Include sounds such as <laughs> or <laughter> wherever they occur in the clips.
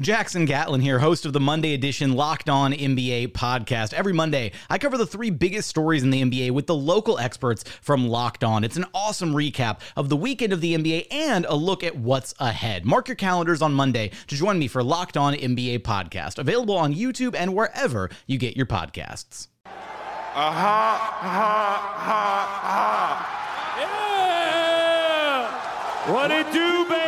Jackson Gatlin here, host of the Monday edition Locked On NBA podcast. Every Monday, I cover the three biggest stories in the NBA with the local experts from Locked On. It's an awesome recap of the weekend of the NBA and a look at what's ahead. Mark your calendars on Monday to join me for Locked On NBA podcast, available on YouTube and wherever you get your podcasts. Aha, aha, aha, aha. Yeah! What it do, baby?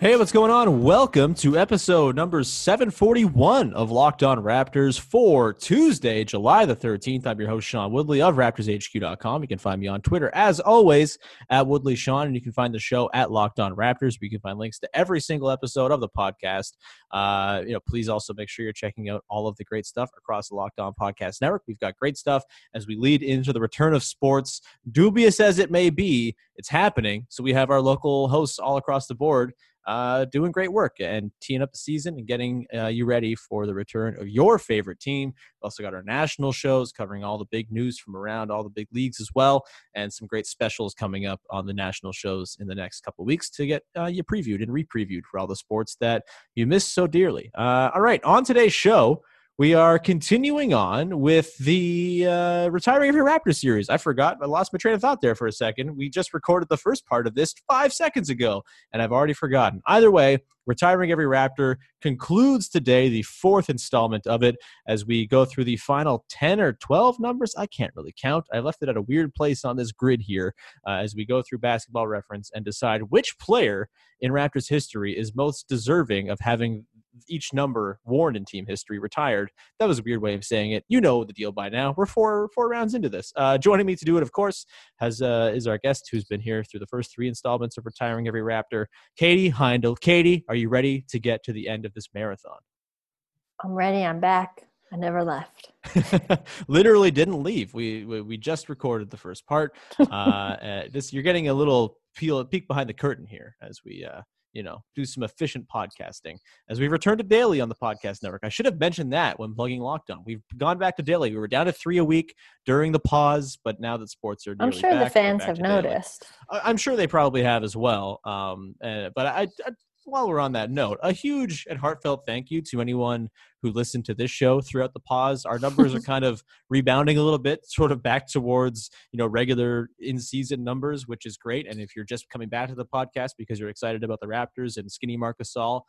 Hey, what's going on? Welcome to episode number 741 of Locked On Raptors for Tuesday, July the 13th. I'm your host, Sean Woodley of RaptorsHQ.com. You can find me on Twitter, as always, at Woodley Sean, and you can find the show at Locked On Raptors. You can find links to every single episode of the podcast. Uh, you know, please also make sure you're checking out all of the great stuff across the Locked On Podcast Network. We've got great stuff as we lead into the return of sports. Dubious as it may be, it's happening. So we have our local hosts all across the board uh, doing great work and teeing up the season and getting uh, you ready for the return of your favorite team. We've also got our national shows covering all the big news from around all the big leagues as well, and some great specials coming up on the national shows in the next couple weeks to get uh, you previewed and re-previewed for all the sports that you miss so dearly. Uh, all right, on today's show we are continuing on with the uh, retiring of your Raptor series. I forgot, I lost my train of thought there for a second. We just recorded the first part of this five seconds ago, and I've already forgotten. Either way, retiring every Raptor concludes today the fourth installment of it as we go through the final 10 or 12 numbers. I can't really count. I left it at a weird place on this grid here uh, as we go through basketball reference and decide which player in Raptors history is most deserving of having each number worn in team history retired. That was a weird way of saying it. You know the deal by now. We're four four rounds into this. Uh, joining me to do it, of course, has uh, is our guest who's been here through the first three installments of retiring every Raptor, Katie Heindl. Katie, are you ready to get to the end of this marathon? I'm ready. I'm back. I never left. <laughs> Literally didn't leave. We, we, we just recorded the first part. <laughs> Uh, uh, this you're getting a little peel peek behind the curtain here as we uh, you know, do some efficient podcasting. As we return to daily on the podcast network, I should have mentioned that when plugging Locked On. We've gone back to daily. We were down to three a week during the pause, but now that sports are, I'm sure back, the fans have noticed. I'm sure they probably have as well. Um, uh, but I, I while we're on that note, a huge and heartfelt thank you to anyone who listened to this show throughout the pause. Our numbers are <laughs> kind of rebounding a little bit, sort of back towards you know regular in season numbers, which is great. And if you're just coming back to the podcast because you're excited about the Raptors and Skinny Marcus Gasol,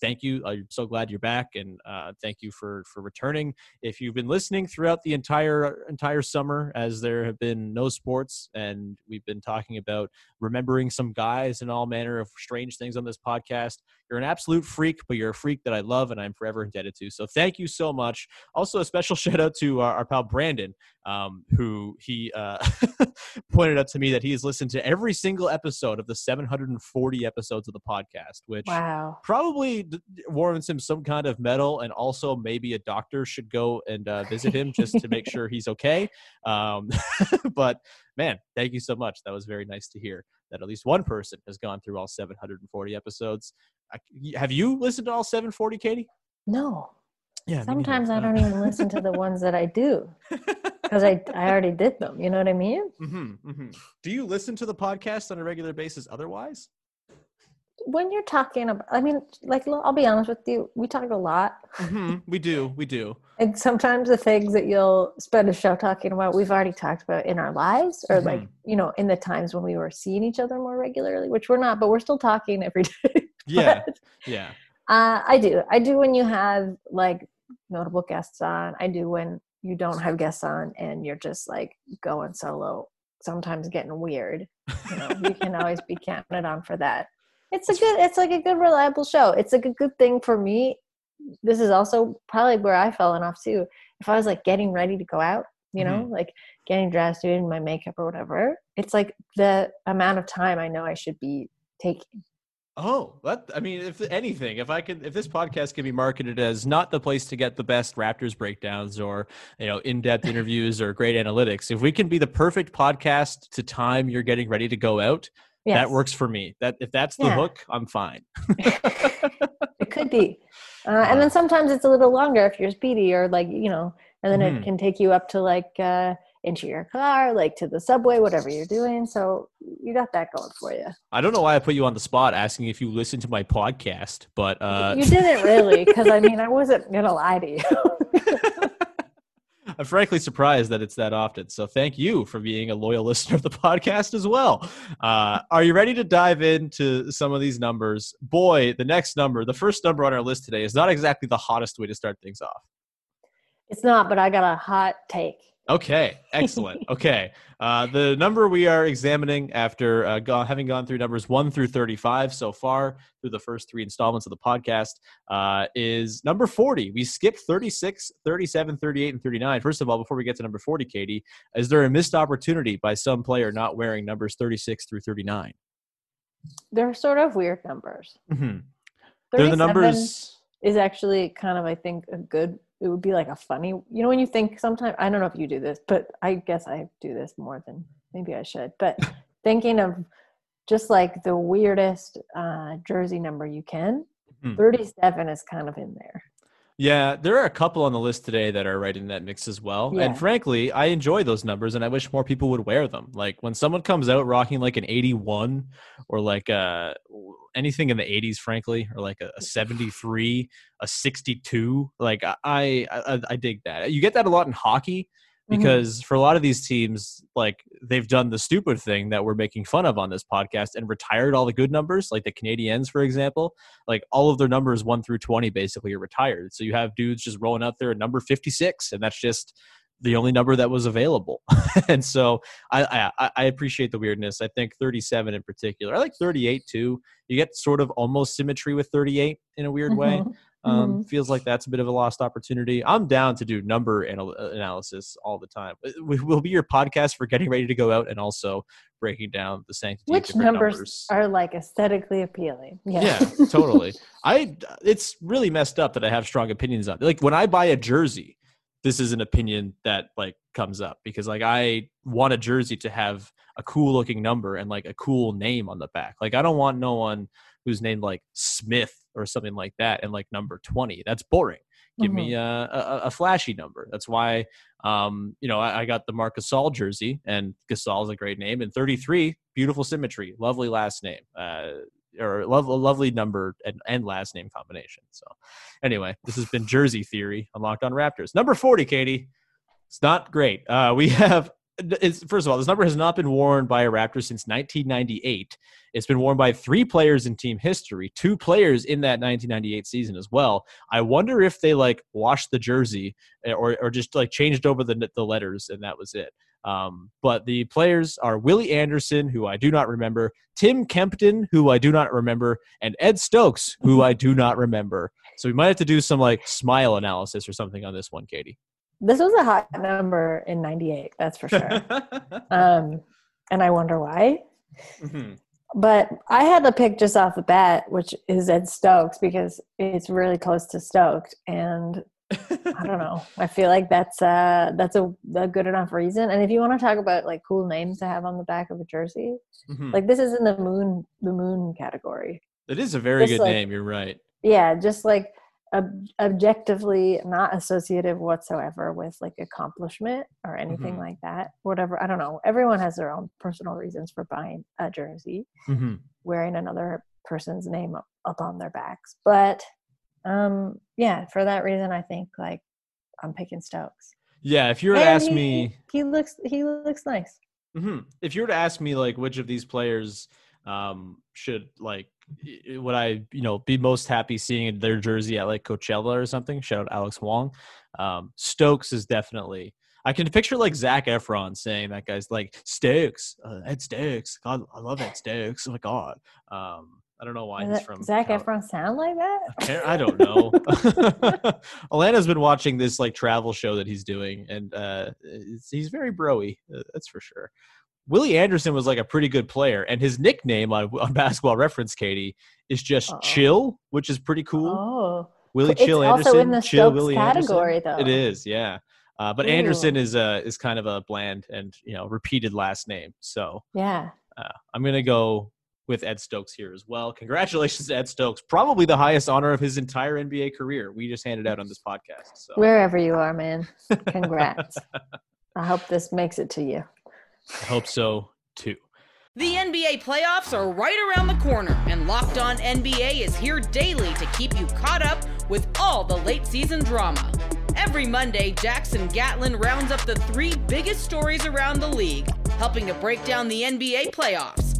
thank you. I'm so glad you're back, and uh, thank you for for returning. If you've been listening throughout the entire entire summer, as there have been no sports, and we've been talking about remembering some guys and all manner of strange things on this podcast, you're an absolute freak, but you're a freak that I love and I'm forever indebted to. So thank you so much. Also, a special <laughs> shout out to our, our pal Brandon, um, who he uh, <laughs> pointed out to me that he has listened to every single episode of the 740 episodes of the podcast, which wow. probably warrants him some kind of medal, and also maybe a doctor should go and uh, visit him just to make sure he's okay. Um, <laughs> but man, thank you so much. That was very nice to hear that at least one person has gone through all 740 episodes. I, have you listened to all 740, Katie? No. Yeah. Sometimes I don't even listen to the ones that I do. <laughs> because I I already did them. You know what I mean? Mm-hmm, mm-hmm. Do you listen to the podcast on a regular basis otherwise? When you're talking about, I mean, like I'll be honest with you, we talk a lot, Mm-hmm. We do. We do. and sometimes the things that you'll spend a show talking about, we've already talked about in our lives, or like you know, in the times when we were seeing each other more regularly, which we're not, but we're still talking every <laughs> day. Yeah. Yeah. Uh, I do. I do when you have like notable guests on. I do when you don't have guests on and you're just like going solo. Sometimes getting weird. You know, you can <laughs> always be counted on for that. It's a good. It's like a good, reliable show. It's like a good thing for me. This is also probably where I fell in off too. If I was like getting ready to go out, you know, mm-hmm. like getting dressed, doing my makeup or whatever, it's like the amount of time I know I should be taking. Oh, that I mean, if anything, if I could, if this podcast can be marketed as not the place to get the best Raptors breakdowns or you know in-depth interviews or great analytics, if we can be the perfect podcast to time you're getting ready to go out, Yes. that works for me. That if that's the Yeah. hook, I'm fine. <laughs> it could be uh, and then sometimes it's a little longer if you're speedy or like you know and then Mhm. it can take you up to like uh into your car like to the subway whatever you're doing so you got that going for you I don't know why I put you on the spot asking if you listen to my podcast, but uh, you didn't really because i <laughs> mean i wasn't gonna lie to you <laughs> I'm frankly surprised that it's that often. So thank you for being a loyal <laughs> listener of the podcast as well. Uh, are you ready to dive into some of these numbers? Boy, the next number, the first number on our list today, is not exactly the hottest way to start things off. it's not but i got a hot take Okay, excellent. Okay, uh, the number we are examining after uh, go- having gone through numbers 1 through 35 so far through the first three installments of the podcast uh, is number 40. We skipped 36, 37, 38, and 39. First of all, before we get to number 40, Katie, is there a missed opportunity by some player not wearing numbers 36 through 39? they're sort of weird numbers Mhm. They're the 37 numbers. is actually kind of i think a good it would be like a funny you know when you think sometimes i don't know if you do this but i guess i do this more than maybe i should but <laughs> thinking of just like the weirdest uh jersey number you can Hmm. 37 is kind of in there Yeah, there are a couple on the list today that are right in that mix as well. Yeah. And frankly, I enjoy those numbers and I wish more people would wear them. Like when someone comes out rocking like an 81 or like uh anything in the 80s frankly or like a, a 73, a 62, like I, I I dig that. You get that a lot in hockey Mhm. because for a lot of these teams like they've done the stupid thing that we're making fun of on this podcast and retired all the good numbers like the Canadiens for example like all of their numbers 1 through 20 basically are retired so you have dudes just rolling out there at number 56 and that's just the only number that was available <laughs> and so I, I i appreciate the weirdness i think 37 in particular i like 38 too you get sort of almost symmetry with 38 in a weird way Mhm. um, feels like that's a bit of a lost opportunity. I'm down to do number anal- analysis all the time. Uh, We will be your podcast for getting ready to go out and also breaking down the sanctity. which different numbers, are like aesthetically appealing yeah, yeah, totally. <laughs> I it's really messed up that I have strong opinions on. Like when I buy a jersey, this is an opinion that like comes up because like I want a jersey to have a cool looking number and like a cool name on the back. Like I don't want no one who's named like Smith or something like that and like number 20. That's boring. Give me a, a, a flashy number. That's why, um, you know, I, I got the Marc Gasol jersey, and Gasol is a great name. And 33, beautiful symmetry, lovely last name, uh, or a lovely number and, and last name combination. So, anyway, this has been Jersey Theory on Locked On Raptors. Number 40, Katie. It's not great. Uh, we have. It's, first of all, this number has not been worn by a Raptor since 1998. It's been worn by three players in team history, two players in that 1998 season as well. I wonder if they like washed the jersey eh, or, or just like changed over the, the letters and that was it. Um, but the players are Willie Anderson, who I do not remember, Tim Kempton, who I do not remember, and Ed Stokes, who I do not remember. So we might have to do some like smile analysis or something on this one, Katie. this was a hot number in 98 that's for sure <laughs> um and i wonder why Mhm. but I had to pick just off the bat, which is Ed Stokes because it's really close to Stoked, and I don't know. I feel like that's uh that's a, a good enough reason. And if you want to talk about like cool names to have on the back of a jersey, Mhm. like this is in the moon the moon category. It is a very Just good like- name. You're right. Yeah, just like ob- objectively not associative whatsoever with like accomplishment or anything Mhm. like that. Whatever, I don't know. Everyone has their own personal reasons for buying a jersey, hmm wearing another person's name up, up on their backs. But um yeah, for that reason I think like I'm picking Stokes. Yeah, if you were to ask he- me, he looks he looks nice. hmm If you were to ask me, like, which of these players um, should like would I, you know, be most happy seeing their jersey at like Coachella or something? Shout out Alex Wong. Um, Stokes is definitely. I can picture like Zac Efron saying that guy's like Stokes, uh, Ed Stokes. God, I love Ed Stokes. Oh my god. Um, I don't know why Does he's from Zac Cal- Efron sound like that? <laughs> I don't know. <laughs> <laughs> Alana's been watching this like travel show that he's doing, and uh, he's very broy. Uh, that's for sure. Willie Anderson was like a pretty good player, and his nickname on, on Basketball Reference, Katie, is just Uh-oh. Chill, which is pretty cool. Oh. Willie It's Chill also Anderson, in the Chill Stokes Willie category, Anderson. though. It is, yeah. Uh, but Anderson Ooh. is uh, is kind of a bland and you know repeated last name, so Yeah. uh, I'm gonna go with Ed Stokes here as well. Congratulations to Ed Stokes, probably the highest honor of his entire NBA career. We just handed out on this podcast. So Wherever you are, man. <laughs> Congrats. I hope this makes it to you. I hope so too. The NBA playoffs are right around the corner, and Locked On NBA is here daily to keep you caught up with all the late season drama. Every Monday, Jackson Gatlin rounds up the three biggest stories around the league, helping to break down the NBA playoffs.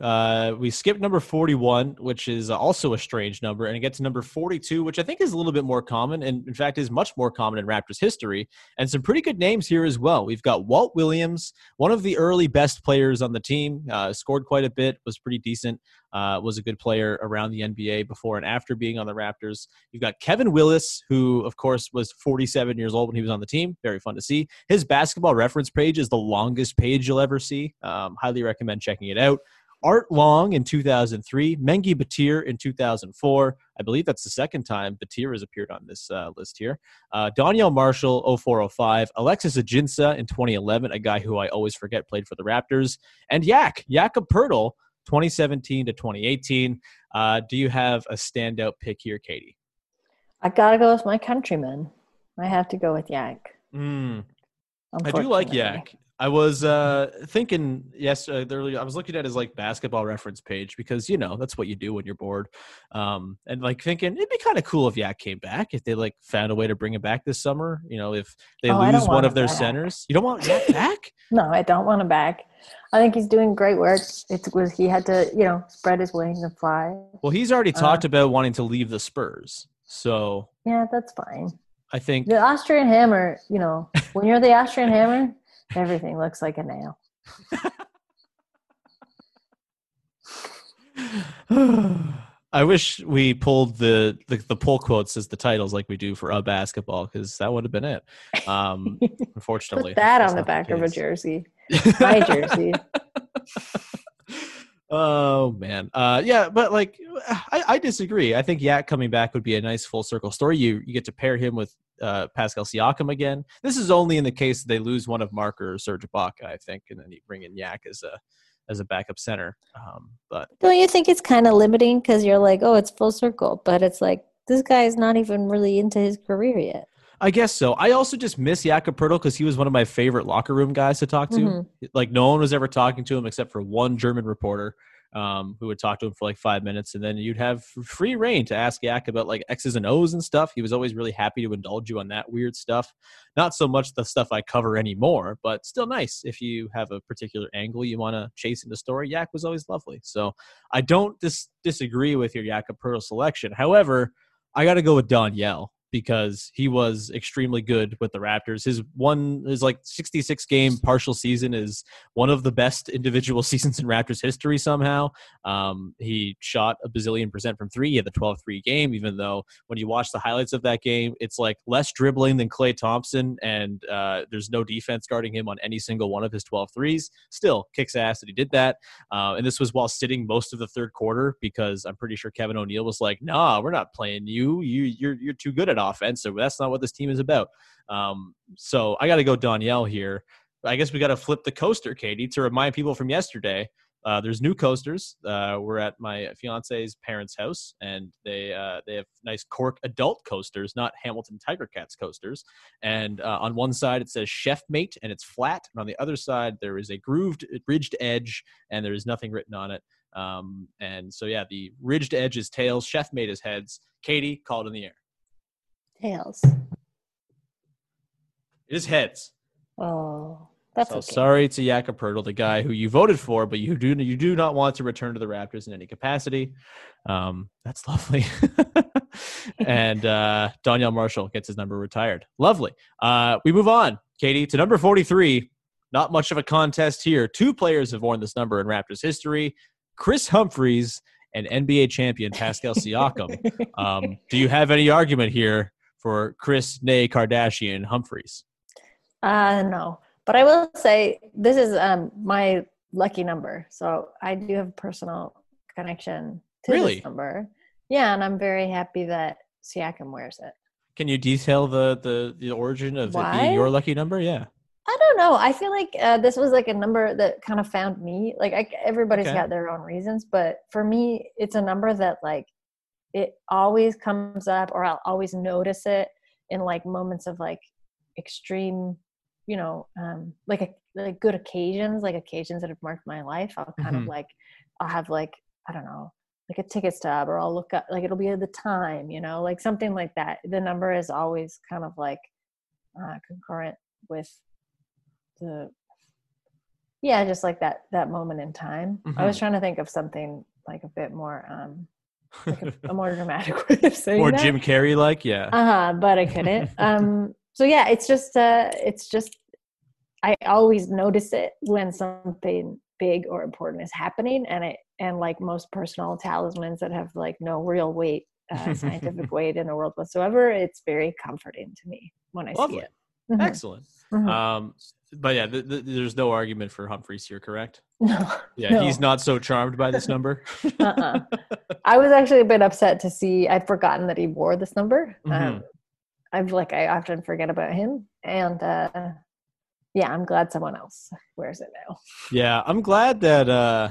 Uh, we skip number 41, which is also a strange number, and it gets to number 42, which I think is a little bit more common, and in fact is much more common in Raptors history. And some pretty good names here as well. We've got Walt Williams, one of the early best players on the team, uh, scored quite a bit, was pretty decent, uh, was a good player around the NBA before and after being on the Raptors. You've got Kevin Willis, who, of course, was 47 years old when he was on the team. Very fun to see. His basketball reference page is the longest page you'll ever see. Um, highly recommend checking it out. Art Long in 2003, Mengke Bateer in 2004. I believe that's the second time Bateer has appeared on this uh, list here. Uh, Donyell Marshall, 0405. Alexis Ajinça in 2011, a guy who I always forget played for the Raptors. And Yak, Jakob Poeltl, 2017 to 2018. Uh, do you have a standout pick here, Katie? I gotta go with my countryman. I have to go with Yak. Mm, I do like. Yak. I was uh, thinking yes uh, earlier. I was looking at his like basketball reference page because you know that's what you do when you're bored, um, and like thinking it'd be kind of cool if Yak came back if they like found a way to bring him back this summer. You know, if they Oh, lose one of their back. centers, you don't want Yak <laughs> back. No, I don't want him back. I think he's doing great work. It was he had to, you know, spread his wings and fly. Well, he's already Uh. talked about wanting to leave the Spurs, so Yeah, that's fine. I think The Austrian hammer, you know, when you're the Austrian hammer, everything looks like a nail. I wish we pulled the, the the pull quotes as the titles like we do for a basketball because that would have been it. Um, <laughs> unfortunately, Put that on the back of a jersey. <laughs> My jersey. <laughs> oh man, uh, yeah, but like I, I disagree. I think Yak coming back would be a nice full circle story. You you get to pair him with uh, Pascal Siakam again. This is only in the case they lose one of Marker or Serge Ibaka, I think, and then you bring in Yak as a as a backup center. Um, but Don't you think it's kind of limiting because you're like, oh, it's full circle, but it's like this guy is not even really into his career yet. I guess so. I also just miss Jakob Poeltl because he was one of my favorite locker room guys to talk to. Mhm. Like no one was ever talking to him except for one German reporter um, who would talk to him for like five minutes, and then you'd have free reign to ask Yak about like X's and O's and stuff. He was always really happy to indulge you on that weird stuff. Not so much the stuff I cover anymore, but still nice if you have a particular angle you want to chase in the story. Yak was always lovely, so I don't dis- disagree with your Jakob Poeltl selection. However, I got to go with Donyell because he was extremely good with the Raptors. His one his like 66 game partial season is one of the best <laughs> individual seasons in Raptors history somehow. Um, he shot a bazillion percent from three. He had the 12 3 game, even though when you watch the highlights of that game, it's like less dribbling than Klay Thompson, and uh, there's no defense guarding him on any single one of his 12 threes. Still kicks ass that he did that. Uh, and this was while sitting most of the third quarter because I'm pretty sure Kevin O'Neill was like, "Nah, we're not playing you. You you're you're too good at offense. So that's not what this team is about." Um, so I got to go Donyell here. I guess we got to flip the coaster, Katie, to remind people from yesterday. Uh, there's new coasters. Uh, we're at my fiance's parents' house, and they uh, they have nice cork adult coasters, not Hamilton Tiger Cats coasters. And uh, on one side it says Chef Mate, and it's flat, and on the other side there is a grooved, ridged edge, and there is nothing written on it. Um, and so yeah, the ridged edge is tails, Chef Mate is heads. Katie, called in the air. Tails. It is heads. Oh, that's so okay. sorry to Jakob Poeltl, the guy who you voted for, but you do you do not want to return to the Raptors in any capacity. Um, that's <laughs> lovely. and uh, Donyell Marshall gets his number retired. Lovely. Uh, we move on, Katie, to number 43. Not much of a contest here. Two players have worn this number in Raptors history Kris Humphries and NBA champion Pascal Siakam. <laughs> um, do you have any argument here for Kris Nay Kardashian Humphries? Uh, no, but I will say this is um my lucky number, so I do have a personal connection to Really? this number. Yeah, and I'm very happy that Siakam wears it. Can you detail the the, the origin of it being your lucky number? Yeah. I don't know. I feel like uh, this was like a number that kind of found me. Like I, everybody's Okay. got their own reasons, but for me, it's a number that like it always comes up, or I'll always notice it in like moments of like extreme, you know, um, like a, like good occasions, like occasions that have marked my life. I'll kind Mhm. of like I'll have like I don't know, like a ticket stub, or I'll look up like it'll be at the time, you know, like something like that. The number is always kind of like uh, concurrent with the yeah just like that that moment in time i was Mhm. trying to think of something like a bit more um like a, a more dramatic <laughs> way of saying or that. Jim Carrey, like yeah. uh-huh but i couldn't <laughs> um so yeah it's just uh it's just i always notice it when something big or important is happening and it and like most personal talismans that have like no real weight uh, scientific <laughs> weight in the world whatsoever it's very comforting to me when i Lovely. see it. Excellent. Mhm. Um, but yeah, th- th- there's no argument for Humphries here, correct? no Yeah, No. he's not so charmed by this number. <laughs> uh-uh. I was actually a bit upset to see. I'd forgotten that he wore this number. Mhm. Um, I've like I often forget about him, and uh, yeah, I'm glad someone else wears it now. yeah, I'm glad that uh,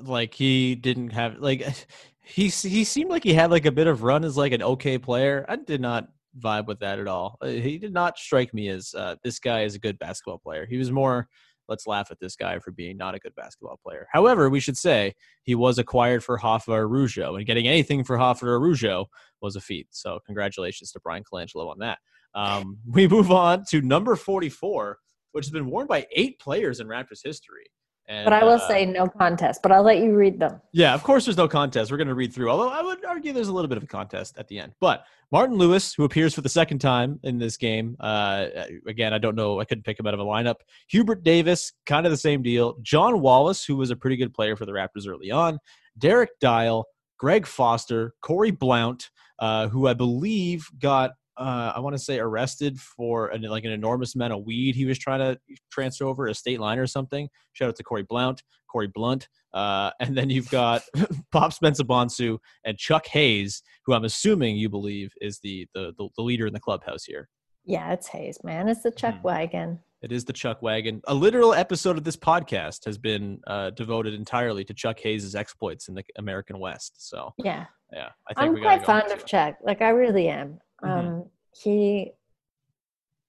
like he didn't have like <laughs> he he seemed like he had like a bit of run as like an okay player. I did not vibe with that at all. Uh, He did not strike me as uh, this guy is a good basketball player. He was more let's laugh at this guy for being not a good basketball player. However, we should say he was acquired for Hoffa Araujo, and getting anything for Hoffa Araujo was a feat. So congratulations to Bryan Colangelo on that. Um, <laughs> we move on to number 44, which has been worn by eight players in Raptors history. And, But I will uh, say no contest. But I'll let you read them. yeah, of course, there's no contest. We're going to read through, although I would argue there's a little bit of a contest at the end. But Martin Lewis, who appears for the second time in this game, uh, again, I don't know, I couldn't pick him out of a lineup. Hubert Davis, kind of the same deal. John Wallace, who was a pretty good player for the Raptors early on. Derrick Dial, Greg Foster, Corie Blount, uh, who I believe got. Uh, I want to say arrested for an, like an enormous amount of weed he was trying to transfer over a state line or something. Shout out to Corie Blount, Corey Blunt, uh, <laughs> and then you've got <laughs> Pops Mensah-Bonsu and Chuck Hayes, who I'm assuming you believe is the the, the, the leader in the clubhouse here. Yeah, it's Hayes, man. It's the Chuck Mhm. wagon. It is the Chuck Wagon. A literal episode of this podcast has been uh, devoted entirely to Chuck Hayes' exploits in the American West. So Yeah, yeah, I think I'm we quite fond of. Chuck. Like I really am. Mhm. Um, he,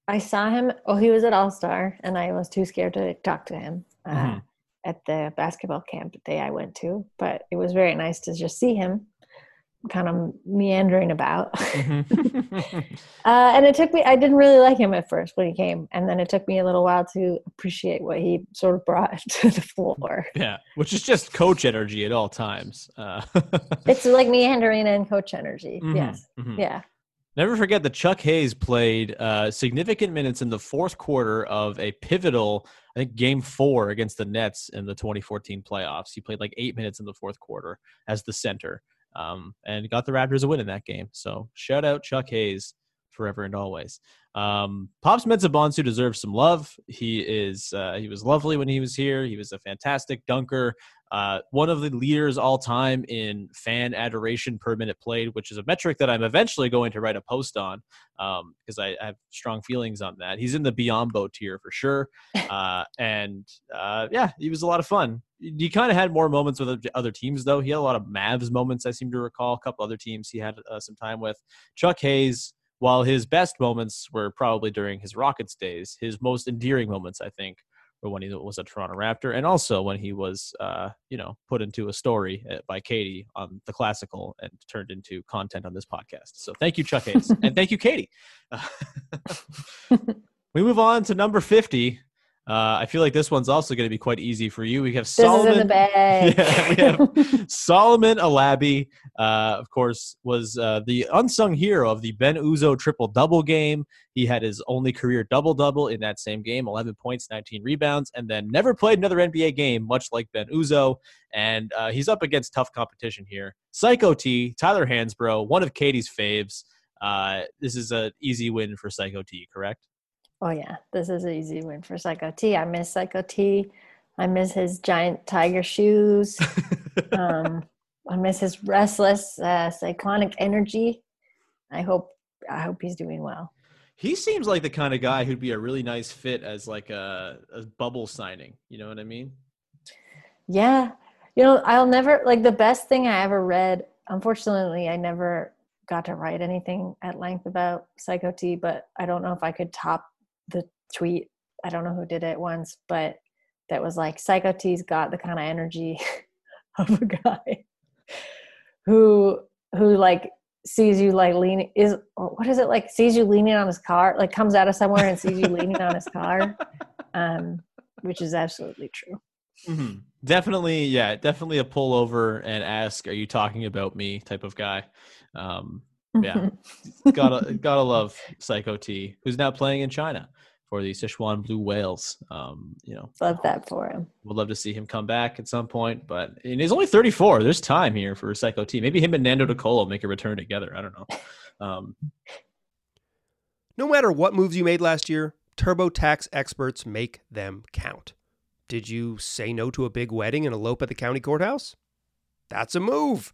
I saw him. Oh, he was at All Star, and I was too scared to talk to him uh, Mhm. at the basketball camp day I went to. But it was very nice to just see him, kind of meandering about. Mhm. <laughs> uh, and it took me. I didn't really like him at first when he came, and then it took me a little while to appreciate what he sort of brought <laughs> to the floor. yeah, which is just coach energy at all times. Uh, It's like meandering and coach energy. mhm, Yes. mhm. Yeah. Never forget that Chuck Hayes played uh, significant minutes in the fourth quarter of a pivotal, I think, game four against the Nets in the 2014 playoffs. He played like eight minutes in the fourth quarter as the center um, and got the Raptors a win in that game. So shout out Chuck Hayes forever and always. Um, Pops Mensah deserves some love. He is uh, he was lovely when he was here. He was a fantastic dunker. Uh, one of the leaders all time in fan adoration per minute played, which is a metric that I'm eventually going to write a post on because um, I, I, have strong feelings on that. He's in the Biyombo tier for sure. <laughs> Uh, and uh, yeah, he was a lot of fun. He kind of had more moments with other teams, though. He had a lot of Mavs moments, I seem to recall. A couple other teams he had uh, some time with. Chuck Hayes, while his best moments were probably during his Rockets days, his most endearing moments, I think, were when he was a Toronto Raptor, and also when he was, uh, you know, put into a story uh, by Katie on the classical and turned into content on this podcast. So thank you, Chuck Hayes, and thank you, Katie. <laughs> <laughs> we move on to number fifty. Uh, I feel like this one's also going to be quite easy for you. We have Solomon. <laughs> yeah, we have <laughs> Solomon Alabi. Uh, of course, was uh, the unsung hero of the Ben Uzoh triple double game. He had his only career double double in that same game: 11 points, 19 rebounds, and then never played another NBA game, much like Ben Uzoh. And uh, he's up against tough competition here. Psycho T, Tyler Hansbrough, one of Katie's faves. Uh, this is an easy win for Psycho T, correct? Oh yeah, this is an easy win for Psycho T. I miss Psycho T. I miss his giant tiger shoes. um, <laughs> I miss his restless, uh, cyclonic energy. I hope I hope he's doing well. He seems like the kind of guy who'd be a really nice fit as like a, a bubble signing. You know what I mean? Yeah, you know, I'll never like the best thing I ever read. Unfortunately, I never got to write anything at length about Psycho T, but I don't know if I could top the tweet. I don't know who did it once, but that was like Psycho T's got the kind of energy <laughs> of a guy <laughs> who who like sees you like leaning is what is it like sees you leaning on his car like comes out of somewhere and sees you leaning on his car <laughs> um which is absolutely true mm-hmm. definitely yeah definitely a pull over and ask are you talking about me type of guy um yeah <laughs> gotta gotta love psycho t who's now playing in china for the Sichuan Blue Whales. Um, you know, love that for him. Would love to see him come back at some point, but and he's only 34. There's time here for Psycho T. Maybe him and Nando De Colo make a return together. I don't know. Um, no matter what moves you made last year, TurboTax experts make them count. Did you say no to a big wedding and elope at the county courthouse? That's a move.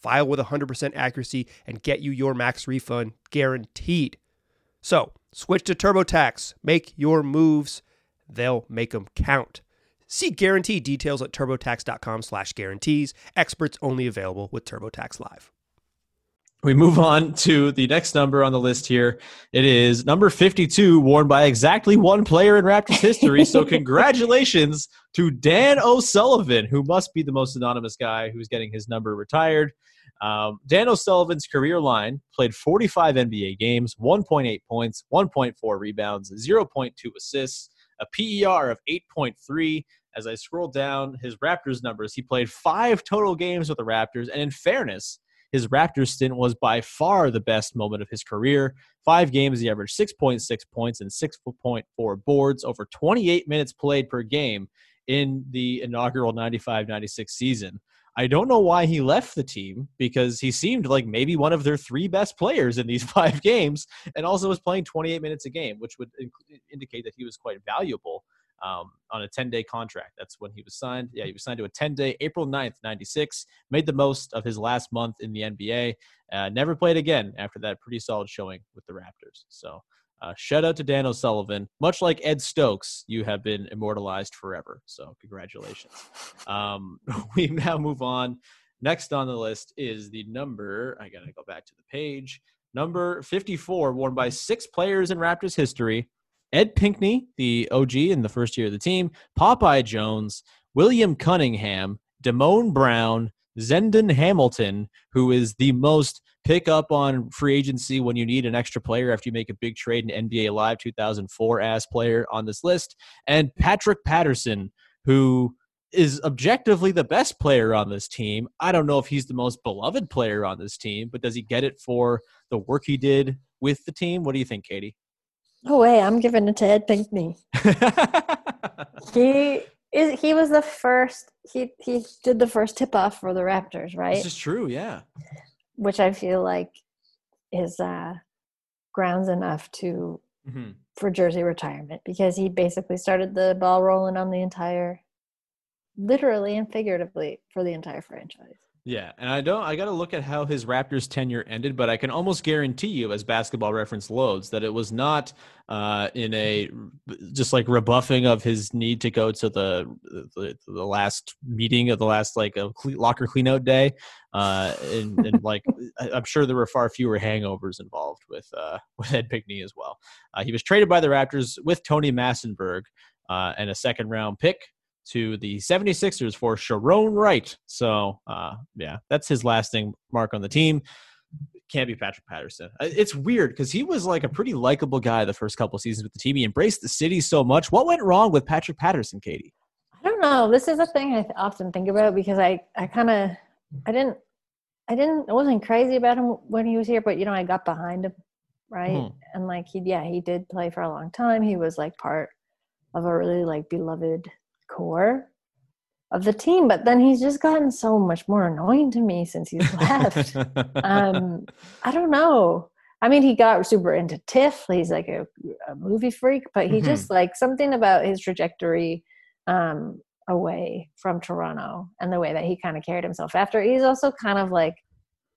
File with 100% accuracy and get you your max refund guaranteed. So, switch to TurboTax, make your moves they'll make them count. See guarantee details at turbotax.com slash guarantees. Experts only available with TurboTax Live. We move on to the next number on the list here. It is number 52, worn by exactly one player in Raptors history. So, <laughs> congratulations to Dan O'Sullivan, who must be the most anonymous guy who's getting his number retired. Um, Dan O'Sullivan's career line played 45 NBA games, 1.8 points, 1.4 rebounds, 0.2 assists a PER of 8.3. As I scroll down his Raptors numbers, he played five total games with the Raptors. And in fairness, his Raptors stint was by far the best moment of his career. Five games, he averaged 6.6 points and 6.4 boards over 28 minutes played per game in the inaugural 95 96 season. I don't know why he left the team because he seemed like maybe one of their three best players in these <laughs> five games and also was playing 28 minutes a game, which would indicate that he was quite valuable um, on a 10 day contract. That's when he was signed. Yeah, he was signed to a 10 day, April 9th, 96. Made the most of his last month in the NBA. Uh, never played again after that pretty solid showing with the Raptors. So uh, shout out to Dan O'Sullivan. Much like Ed Stokes, you have been immortalized forever. So congratulations. Um, <laughs> we now move on. Next on the list is the number. I gotta go back to the page. Number 54, worn by six players in Raptors history, Ed Pinckney, the OG in the first year of the team, Popeye Jones, William Cunningham, Damone Brown, Zendon Hamilton, who is the most pick up on free agency when you need an extra player after you make a big trade in NBA Live 2004 ass player on this list, and Patrick Patterson, who is objectively the best player on this team. I don't know if he's the most beloved player on this team, but does he get it for the work he did with the team? What do you think, Katie? Oh wait, I'm giving it to Ed Pinckney. <laughs> he is he was the first he he did the first tip off for the Raptors, right? This is true, yeah. Which I feel like is uh grounds enough to Mhm. for jersey retirement because he basically started the ball rolling on the entire literally and figuratively for the entire franchise. Yeah, and I don't. I got to look at how his Raptors tenure ended, but I can almost guarantee you, as Basketball Reference loads, that it was not uh, in a just like rebuffing of his need to go to the the, the last meeting of the last like a locker cleanout day, uh, and, and like <laughs> I'm sure there were far fewer hangovers involved with uh, <laughs> with Ed Pinckney as well. Uh, he was traded by the Raptors with Tony Massenberg uh, and a second round pick to the 76ers for Sharone Wright. So, uh, yeah, that's his lasting mark on the team. Can't be Patrick Patterson. It's weird because he was like a pretty likable guy the first couple seasons with the team. He embraced the city so much. What went wrong with Patrick Patterson, Katie? I don't know. This is a thing I often think about because I I kind of I didn't I didn't I wasn't crazy about him when he was here, but you know I got behind him, right? Mhm. And like he yeah he did play for a long time. He was like part of a really like beloved core of the team, but then he's just gotten so much more annoying to me since he's left. um <laughs> I don't know. I mean, he got super into TIFF. He's like a, a movie freak, but he Mhm. just like something about his trajectory um, away from Toronto and the way that he kind of carried himself after. He's also kind of like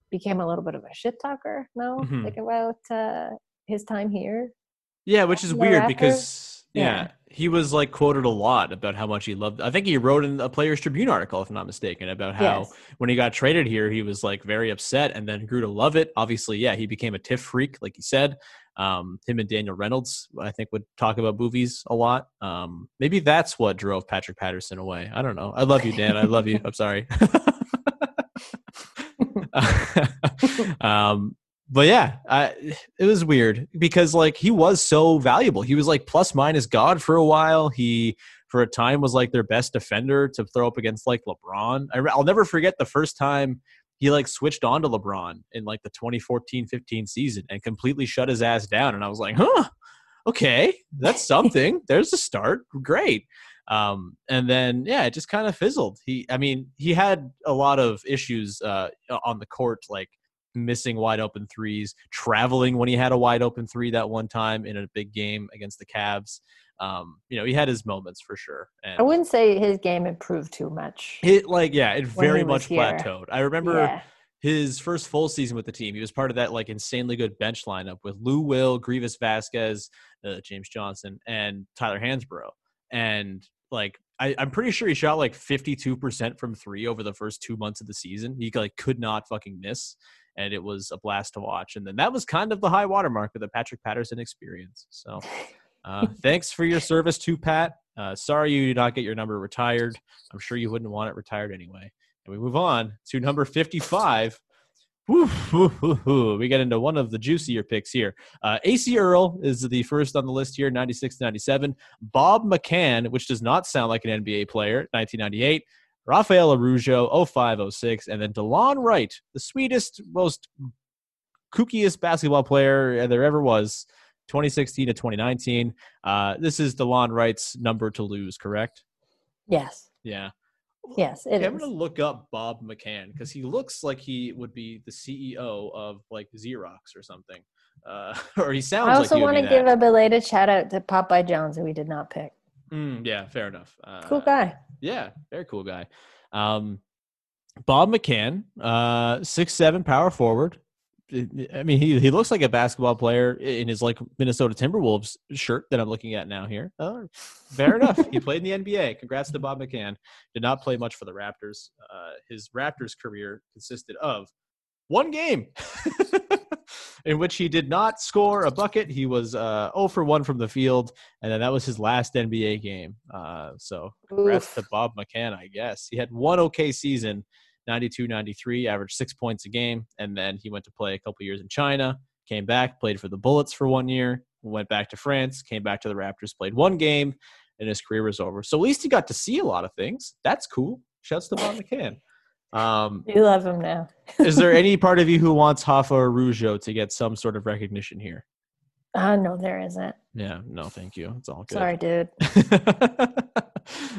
became a little bit of a shit talker. No, Mhm. like about uh, his time here. Yeah, which is weird Raptors? because yeah, Yeah. He was like quoted a lot about how much he loved. I think he wrote in a Players Tribune article, if I'm not mistaken, about how Yes. when he got traded here, he was like very upset and then grew to love it. Obviously, yeah, he became a TIFF freak, like he said. Um, him and Daniel Reynolds, I think, would talk about movies a lot. Um, maybe that's what drove Patrick Patterson away. I don't know. I love you, Dan. I love you. I'm sorry. <laughs> <laughs> <laughs> um, but yeah, I, it was weird because like he was so valuable. He was like plus minus god for a while. He for a time was like their best defender to throw up against like LeBron. I, I'll never forget the first time he like switched on to LeBron in like the 2014-15 season and completely shut his ass down. And I was like, huh, okay, that's <laughs> something. There's a start. Great. Um, and then yeah, it just kind of fizzled. He, I mean, he had a lot of issues uh, on the court, like missing wide open threes, traveling when he had a wide open three that one time in a big game against the Cavs. Um, you know, he had his moments for sure. And I wouldn't say his game improved too much. it like yeah, it very much here. plateaued. I remember Yeah. his first full season with the team. He was part of that like insanely good bench lineup with Lou Will, Greivis Vasquez, uh, James Johnson, and Tyler Hansbrough. And like I, I'm pretty sure he shot like 52% from three over the first two months of the season. He like could not fucking miss. And it was a blast to watch. And then that was kind of the high watermark of the Patrick Patterson experience. So uh, <laughs> thanks for your service to Pat. Uh, sorry you did not get your number retired. I'm sure you wouldn't want it retired anyway. And we move on to number 55. Woo, woo, woo, woo. We get into one of the juicier picks here. Uh, Acie Earl is the first on the list here, 96 97. Bob McCann, which does not sound like an NBA player, 1998. Rafael Araujo, 05 06. And then Delon Wright, the sweetest, most kookiest basketball player there ever was, 2016 to 2019. Uh, this is Delon Wright's number to lose, correct? Yes. Yeah. Yes, it Okay, I'm gonna look up Bob McCann because he looks like he would be the CEO of like Xerox or something, uh, <laughs> or he sounds. I also like want to give a belated shout out to Popeye Jones, who we did not pick. Mm, yeah, fair enough. Uh, Cool guy. Yeah, very cool guy. Um, Bob McCann, uh, six seven power forward. I mean, he he looks like a basketball player in his like Minnesota Timberwolves shirt that I'm looking at now here. Oh, fair enough. He <laughs> played in the NBA. Congrats to Bob McCann. Did not play much for the Raptors. Uh, his Raptors career consisted of one game. <laughs> in which he did not score a bucket. He was uh, 0 for 1 from the field, and then that was his last NBA game. Uh, so congrats to Oof. Bob McCann, I guess. He had one okay season, 92 93, averaged six points a game, and then he went to play a couple years in China, came back, played for the Bullets for one year, went back to France, came back to the Raptors, played one game, and his career was over. So at least he got to see a lot of things. That's cool. Shouts to Bob McCann. Um, You love him now. is there any <laughs> part of you who wants Hoffa Araujo to get some sort of recognition here? Uh, no, there isn't. Yeah, no, thank you. It's all good. Sorry, dude. <laughs>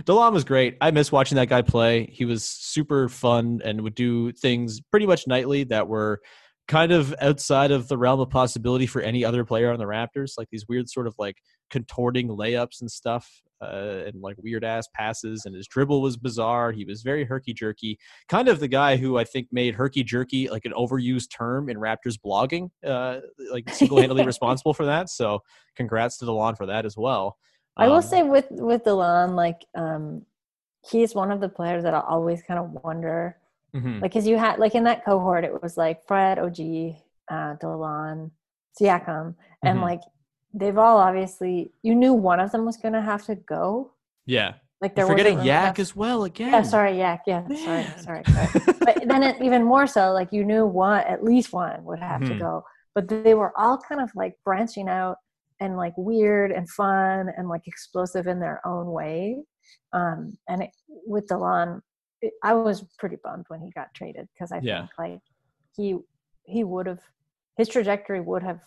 Delon was great. I miss watching that guy play. He was super fun and would do things pretty much nightly that were kind of outside of the realm of possibility for any other player on the Raptors. Like these weird sort of like contorting layups and stuff, uh, and like weird ass passes. And his dribble was bizarre. He was very herky jerky. Kind of the guy who I think made herky jerky like an overused term in Raptors blogging. Uh, like <laughs> single handedly responsible for that. So congrats to Delon for that as well. I will Um, say with with Delon, like um, he's one of the players that I always kind of wonder, mhm. like, cause you had like in that cohort, it was like Fred, OG, uh, Delon, Siakam, and Mhm. like they've all obviously you knew one of them was gonna have to go. yeah. Like there forgetting really Yak as well again. Yeah, sorry, Yak. Yeah, sorry, sorry, sorry. but <laughs> then it, even more so, like you knew one, at least one would have Mhm. to go. But they were all kind of like branching out and like weird and fun and like explosive in their own way. Um, and it, with Delon, it, I was pretty bummed when he got traded because I Yeah. think like he he would have his trajectory would have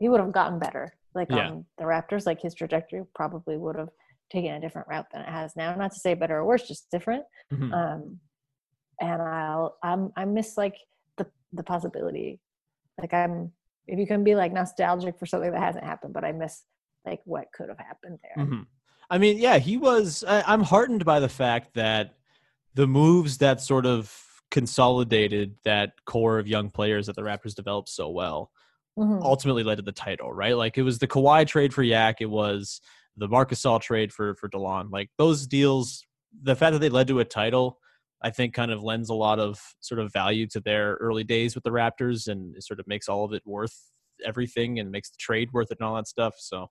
he would have gotten better. Like Yeah. on the Raptors, like his trajectory probably would have taken a different route than it has now. Not to say better or worse, just different Mhm. um and i'll i'm i miss like the the possibility like i'm if you can be like nostalgic for something that hasn't happened but i miss like what could have happened there Mhm. I mean, yeah, he was. I, I'm heartened by the fact that the moves that sort of consolidated that core of young players that the Raptors developed so well Mhm. ultimately led to the title, right? Like it was the Kawhi trade for Yak, it was the Marcus Gasol trade for for Delon. Like those deals, the fact that they led to a title, I think, kind of lends a lot of sort of value to their early days with the Raptors, and it sort of makes all of it worth everything, and makes the trade worth it and all that stuff. So.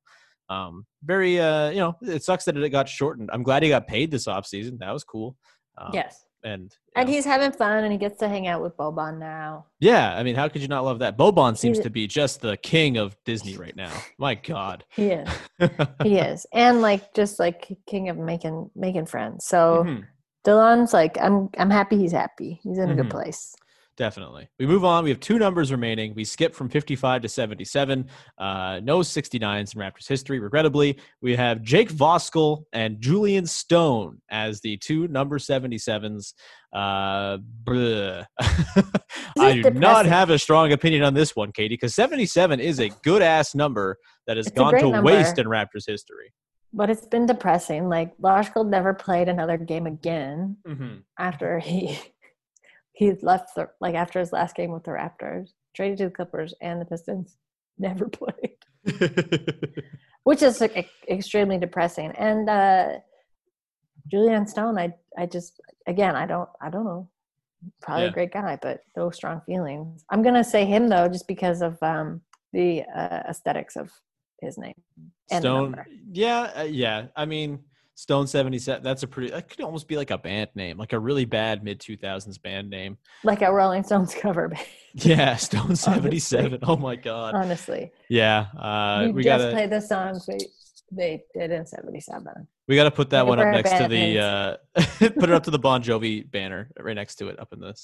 Um, very, uh, you know, it sucks that it got shortened. I'm glad he got paid this offseason. That was cool. Um, yes And, and know, he's having fun and he gets to hang out with boban now yeah, I mean, how could you not love that? Boban seems He's- to be just the king of Disney right now. My God. <laughs> he is <laughs> he is and like just like king of making making friends so Mhm, Delon's like i'm i'm happy he's happy he's in a Mhm. good place Definitely. We move on. We have two numbers remaining. We skip from 55 to 77. Uh, no 69s in Raptors history, regrettably. We have Jake Voskuhl and Julian Stone as the two number 77s. Uh. <laughs> I do not have a strong opinion on this one, Katie, because 77 is a good ass number that has It's gone to number. waste in Raptors history. but it's been depressing like Lashko never played another game again Mm-hmm. after he he left the like after his last game with the Raptors, traded to the Clippers and the Pistons, <laughs> never played, <laughs> which is like, extremely depressing. And uh Julian Stone, I I just again I don't I don't know, probably Yeah. a great guy, but no strong feelings. I'm gonna say him though, just because of um the uh, aesthetics of his name and Stone. Yeah, uh, yeah. I mean, Stone 77. That's a pretty. That could almost be like a band name, like a really bad mid 2000s band name. like a Rolling Stones cover band. <laughs> Yeah, Stone <laughs> 77. Oh my God. Honestly, Yeah. Uh, we just gotta play the songs they they did in '77. we gotta put that Like one up next to the uh, <laughs> put it up to the Bon Jovi banner right next to it up in the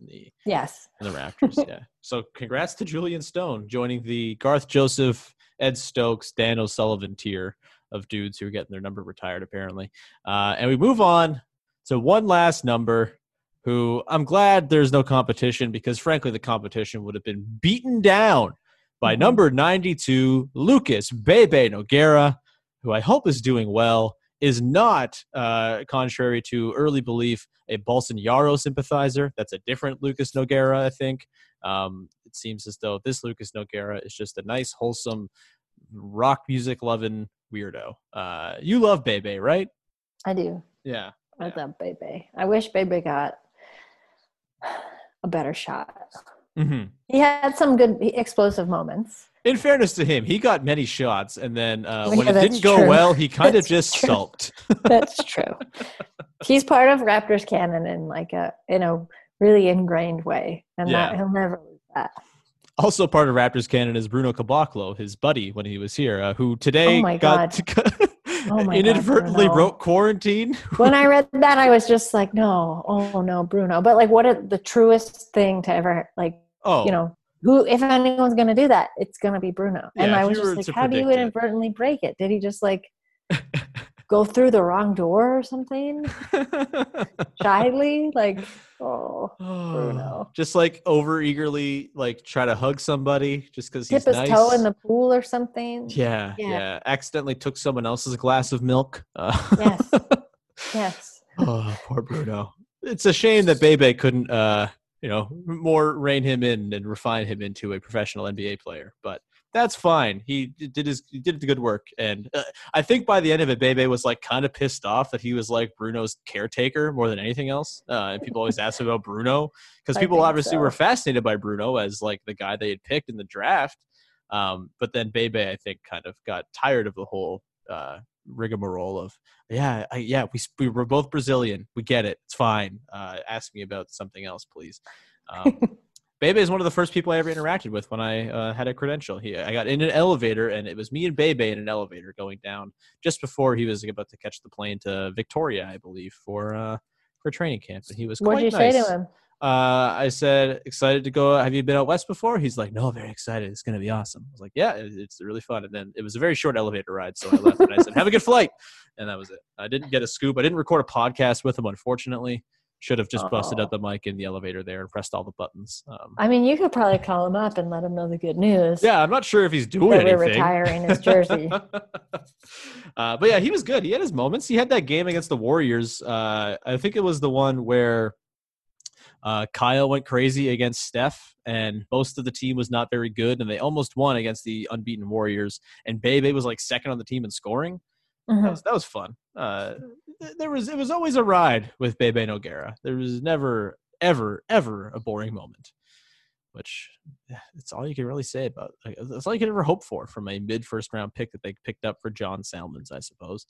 in the Yes. in the Raptors. yeah. So congrats to Julian Stone joining the Garth Joseph, Ed Stokes, Dan O'Sullivan tier of dudes who are getting their number retired apparently. Uh, and we move on to one last number. Who I'm glad there's no competition because frankly the competition would have been beaten down by Mhm. number 92 Lucas Bebe Nogueira, who I hope is doing well. Is not, uh, contrary to early belief, a Bolsonaro sympathizer. That's a different Lucas Noguera, I think. Um, it seems as though this Lucas Nogueira is just a nice, wholesome, rock music loving weirdo. Uh, you love Bebe, right? I do. Yeah. I love Bebe. I wish Bebe got a better shot. hmm He had some good explosive moments. In fairness to him, he got many shots, and then uh, Yeah, when it didn't go true. well, he kind of just true. sulked. <laughs> That's true. He's part of Raptors canon in like a in a really ingrained way, and that he'll never lose that. Also, part of Raptors canon is Bruno Caboclo, his buddy when he was here, uh, who today Oh got Oh my <laughs> God, inadvertently Bruno. broke quarantine. <laughs> When I read that, I was just like, no, oh no, Bruno. But like, what a, the truest thing to ever like, oh, you know, who if anyone's gonna do that, it's gonna be Bruno. and I was just like, how do you predict it. inadvertently break it? Did he just like <laughs> go through the wrong door or something? <laughs> Shyly, like, oh, <sighs> Bruno. just like over eagerly, like try to hug somebody just because he's tip his nice. toe in the pool or something. yeah, Yeah. yeah, Accidentally took someone else's glass of milk. Uh, Yes. <laughs> Yes. oh, poor Bruno. It's a shame that Bebe couldn't, uh, you know, more rein him in and refine him into a professional NBA player. But that's fine. He did his he did the good work, and uh, I think by the end of it, Bebe was like kind of pissed off that he was like Bruno's caretaker more than anything else. Uh, and people always ask about Bruno because people obviously so. were fascinated by Bruno as like the guy they had picked in the draft. Um, but then Bebe, I think, kind of got tired of the whole uh, rigmarole of yeah, I, yeah, we we were both Brazilian. We get it. It's fine. Uh, ask me about something else, please. Um, <laughs> Bebe is one of the first people I ever interacted with when I uh, had a credential. He, I got in an elevator, and it was me and Bebe in an elevator going down just before he was about to catch the plane to Victoria, I believe, for uh, for training camp. And he was What did you nice. say to him? Uh, I said, excited to go. Have you been out west before? He's like, no, very excited. It's going to be awesome. I was like, yeah, it's really fun. And then it was a very short elevator ride. So I left and I said, have a good flight. And that was it. I didn't get a scoop. I didn't record a podcast with him, unfortunately. Should have just busted Oh. out the mic in the elevator there and pressed all the buttons. Um, I mean, you could probably call him up and let him know the good news. yeah, I'm not sure if he's doing That we're retiring his jersey. <laughs> uh, but yeah, he was good. He had his moments. He had that game against the Warriors. Uh, I think it was the one where uh, Kyle went crazy against Steph, and most of the team was not very good, and they almost won against the unbeaten Warriors. And Bebe was like second on the team in scoring. That Mhm. was that was fun. Uh, there was it was always a ride with Bebe Nogueira. There was never ever ever a boring moment, which <sighs> it's all you can really say about. like, That's all you can ever hope for from a mid first round pick that they picked up for John Salmons, I suppose.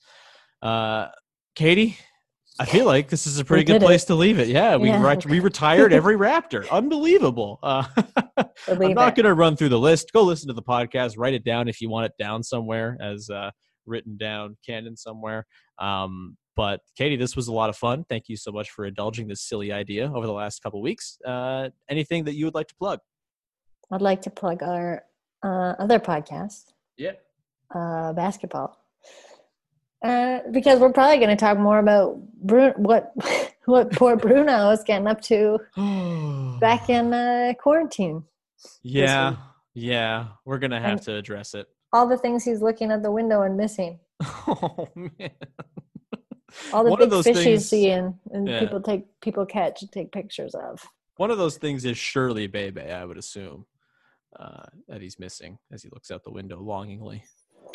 Uh, Katie, I feel like this is a pretty good did it. place to leave it. Yeah, we Yeah. ret- we retired every Raptor. Unbelievable. Uh, <laughs> I'm not going to run through the list. Go listen to the podcast. Write it down if you want it down somewhere as uh, written down canon somewhere. Um, but Katie, this was a lot of fun. Thank you so much for indulging this silly idea over the last couple weeks. Uh, anything that you would like to plug? I'd like to plug our uh, other podcast, Yeah. uh, basketball, uh, because we're probably going to talk more about Bru- what <laughs> what poor Bruno is getting up to <sighs> back in uh, quarantine. yeah. Yeah. We're going to have And- to address it. All the things he's looking at the window and missing. Oh, <laughs> man. All the One big those fish things- seeing and Yeah. people take people catch and take pictures of. One of those things is surely Bebe, I would assume, uh, that he's missing as he looks out the window longingly.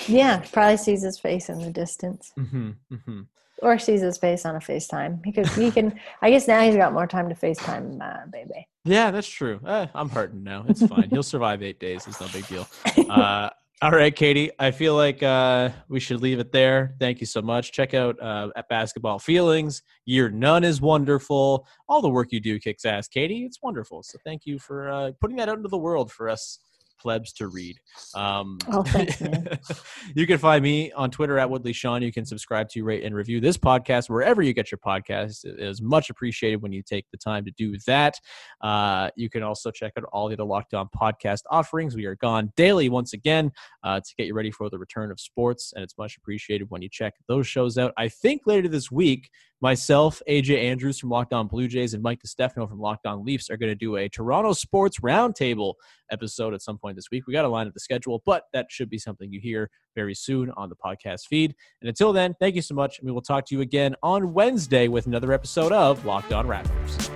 Yeah, probably sees his face in the distance. Mm-hmm, mm-hmm. or sees his face on a FaceTime because he can. I guess now he's got more time to FaceTime, uh, baby. Yeah, that's true. Eh, I'm hurting now. It's fine. He'll survive eight days. It's no big deal. <laughs> Uh, all right, Katie. I feel like uh, we should leave it there. Thank you so much. Check out uh, at Basketball Feelings. Year none is wonderful. All the work you do kicks ass, Katie. It's wonderful. So thank you for uh, putting that out into the world for us plebs to read. Um, Oh, thanks, <laughs> you can find me on Twitter at Woodley Sean. You can subscribe to, rate, and review this podcast wherever you get your podcasts. It is much appreciated when you take the time to do that. Uh, you can also check out all the other Locked On podcast offerings. We are gone daily once again uh, to get you ready for the return of sports, and it's much appreciated when you check those shows out. I think later this week, myself, AJ Andrews from Locked On Blue Jays, and Mike DeStefano from Locked On Leafs are going to do a Toronto Sports Roundtable episode at some point this week. We got to line up the schedule, but that should be something you hear very soon on the podcast feed. And until then, thank you so much. And we will talk to you again on Wednesday with another episode of Locked On Raptors.